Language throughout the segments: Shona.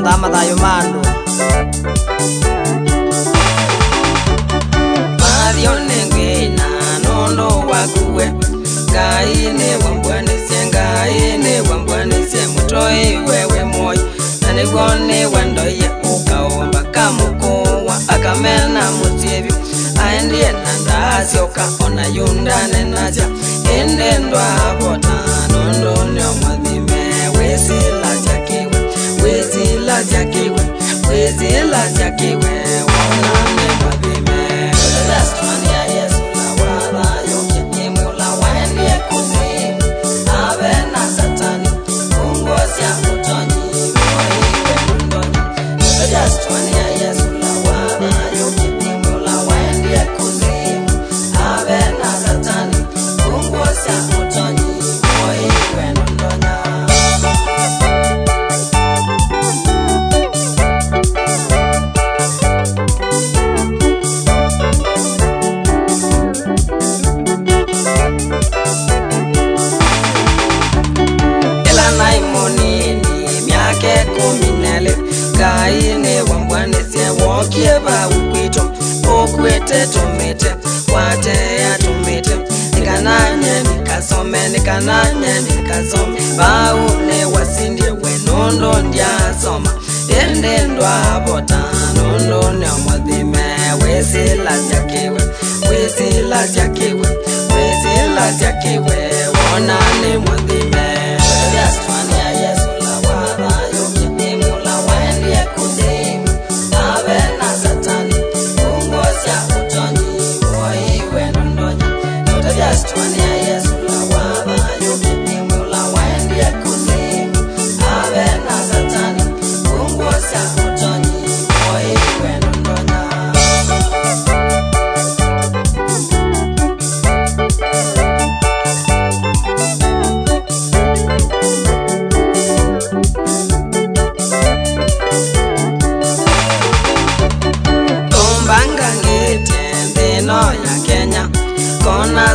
ndama dayo mano Madio nengena nono wakuwe Kaine wambwane senga ine wambwane semutoi wewe moyo Nani gone wando ye ukaomba kamukowa akamena mutiebi Aendi enanda asioka ona yundane naja Ende ndwa bota jakewe wezela jak ukwito ukwite tumite wateya tumite ndikananye ndikasome ndikananye ndikasome baune wasindi wenondo ndiyasoma ndendendwabota nondo nomodhime wisila jakiwe wisila jakiwe wisila jakiwe wonani modhime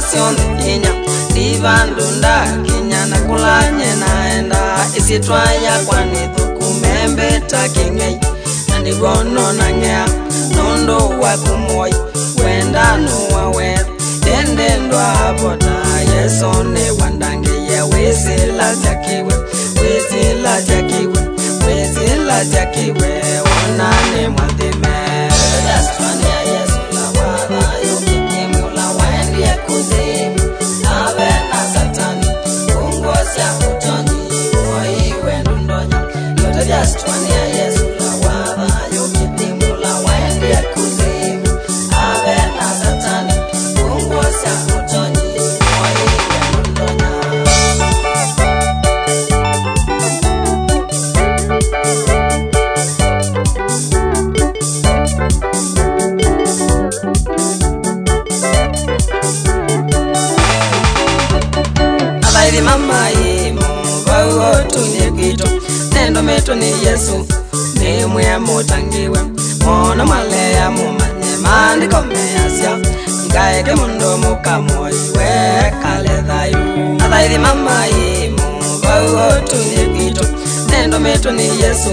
syonti ginya ndivandũ nda ginya na kulanye naendaa isyi twayakwanithũku membi ta king'ei na niwononang'ea nũndũ wa kumuai wendanu wa weth indĩ ndwavotaa yesonĩ wa ndangia wĩsila sya kiwe wisilasya kiwe wĩsilasya kiwe wonani mwathime just one. kuto ni yesu nimwe mutangiwe mono maleya mumanye mandiko measya ngaeke mundu mukamoiwe kale thayu athaithi mamai muvau otunie kito nendu mitu ni yesu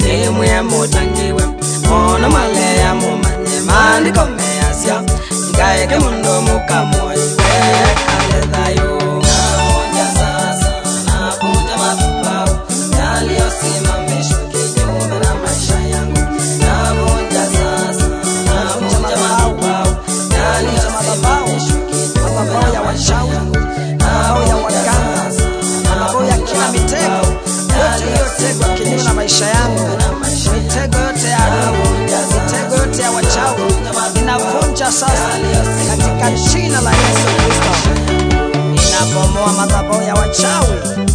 nimwe mutangiwe mono maleya mumanye mandiko mea. navunja sasa katika jina la Yesu Kristo. Ninabomoa madhabahu ya wachawi